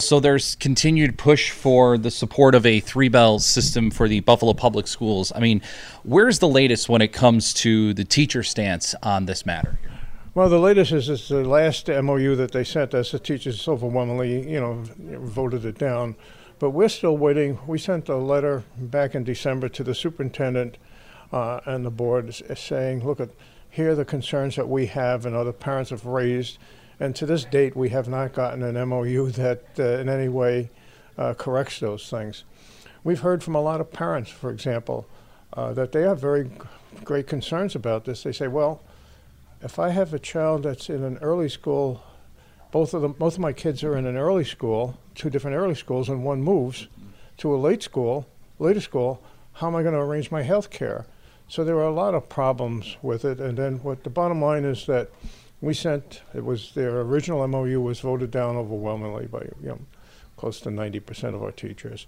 So there's continued push for the support of a three bell system for the Buffalo Public Schools. I mean, where's the latest when it comes to the teacher stance on this matter? Well, the latest is, is the last MOU that they sent us. The teachers overwhelmingly, you know, voted it down. But we're still waiting. We sent a letter back in December to the superintendent uh, and the board saying, look, at, here are the concerns that we have and other parents have raised and to this date, we have not gotten an MOU that uh, in any way uh, corrects those things. We've heard from a lot of parents, for example, uh, that they have very great concerns about this. They say, well, if I have a child that's in an early school, both of them, both of my kids are in an early school, two different early schools, and one moves to a late school, later school, how am I going to arrange my health care? So there are a lot of problems with it. And then what the bottom line is that we sent, it was, their original MOU was voted down overwhelmingly by, you know, close to 90% of our teachers.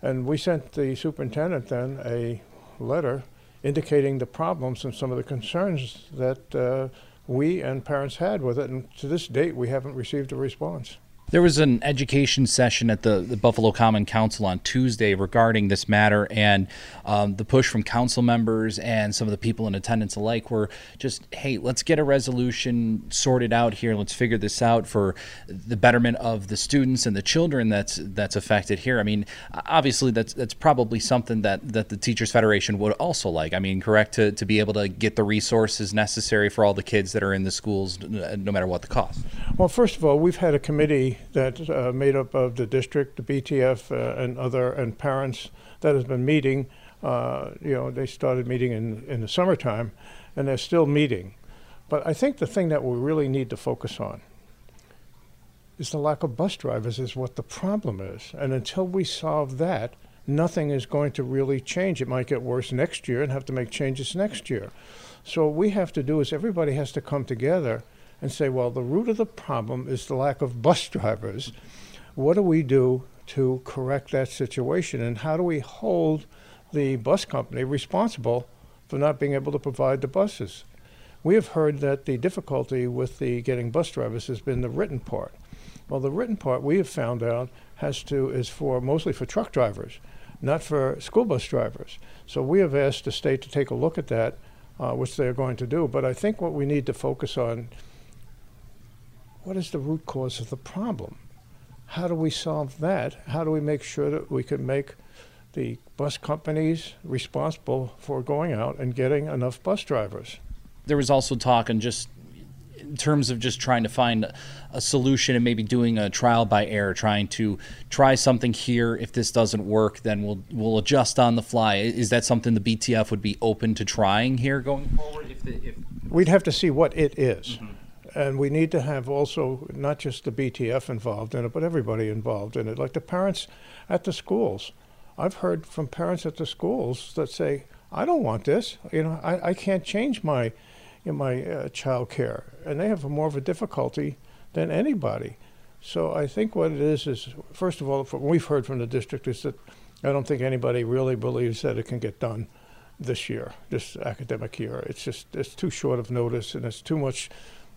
And we sent the superintendent then a letter indicating the problems and some of the concerns that uh, we and parents had with it. And to this date, we haven't received a response. There was an education session at the, the Buffalo Common Council on Tuesday regarding this matter, and um, the push from council members and some of the people in attendance alike were just, hey, let's get a resolution sorted out here. Let's figure this out for the betterment of the students and the children that's that's affected here. I mean, obviously, that's that's probably something that, that the Teachers Federation would also like. I mean, correct to, to be able to get the resources necessary for all the kids that are in the schools, no matter what the cost. Well, first of all, we've had a committee that uh, made up of the district, the BTF, uh, and other and parents that has been meeting. Uh, you know, they started meeting in in the summertime, and they're still meeting. But I think the thing that we really need to focus on is the lack of bus drivers is what the problem is. And until we solve that, nothing is going to really change. It might get worse next year and have to make changes next year. So what we have to do is everybody has to come together and say, well, the root of the problem is the lack of bus drivers. What do we do to correct that situation? And how do we hold the bus company responsible for not being able to provide the buses? We have heard that the difficulty with the getting bus drivers has been the written part. Well, the written part we have found out has to is for mostly for truck drivers, not for school bus drivers. So we have asked the state to take a look at that, uh, which they are going to do. But I think what we need to focus on what is the root cause of the problem? How do we solve that? How do we make sure that we can make the bus companies responsible for going out and getting enough bus drivers? There was also talk and just in terms of just trying to find a solution and maybe doing a trial by error, trying to try something here. If this doesn't work, then we'll we'll adjust on the fly. Is that something the BTF would be open to trying here going forward? If, the, if... We'd have to see what it is. Mm-hmm and we need to have also not just the BTF involved in it, but everybody involved in it, like the parents at the schools. I've heard from parents at the schools that say, "I don't want this. You know, I, I can't change my you know, my uh, child care," and they have more of a difficulty than anybody. So I think what it is is, first of all, what we've heard from the district is that I don't think anybody really believes that it can get done this year, this academic year. It's just it's too short of notice, and it's too much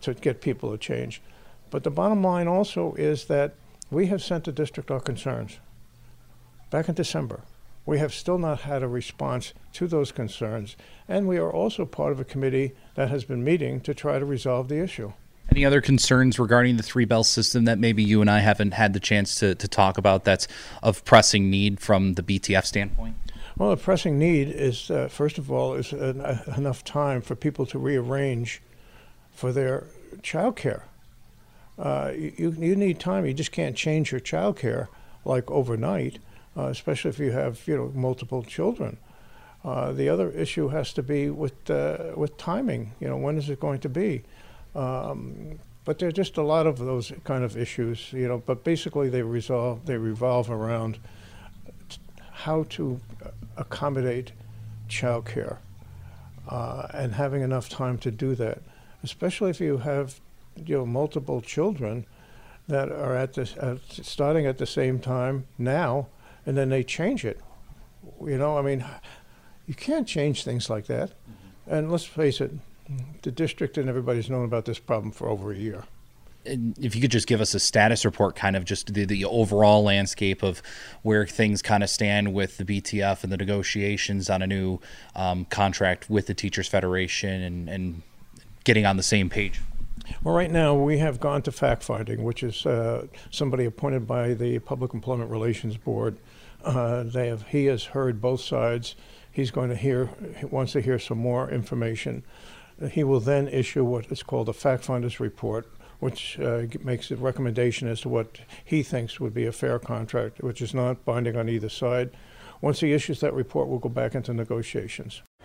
to get people to change. But the bottom line also is that we have sent the district our concerns back in December. We have still not had a response to those concerns, and we are also part of a committee that has been meeting to try to resolve the issue. Any other concerns regarding the three bell system that maybe you and I haven't had the chance to, to talk about that's of pressing need from the BTF standpoint? Well, the pressing need is, uh, first of all, is an, uh, enough time for people to rearrange for their child care. Uh, you, you need time. You just can't change your child care like overnight, uh, especially if you have you know multiple children. Uh, the other issue has to be with uh, with timing. You know, when is it going to be? Um, but there are just a lot of those kind of issues, you know. But basically, they resolve they revolve around how to accommodate childcare uh, and having enough time to do that, especially if you have you know multiple children that are at this uh, starting at the same time now, and then they change it. You know, I mean, you can't change things like that. And let's face it, the district and everybody's known about this problem for over a year. And if you could just give us a status report, kind of just the, the overall landscape of where things kind of stand with the BTF and the negotiations on a new um, contract with the Teachers Federation and, and getting on the same page. Well, right now we have gone to fact finding, which is uh, somebody appointed by the Public Employment Relations Board. Uh, they have he has heard both sides. He's going to hear he wants to hear some more information. He will then issue what is called a fact finder's report, which uh, makes a recommendation as to what he thinks would be a fair contract, which is not binding on either side. Once he issues that report, we'll go back into negotiations.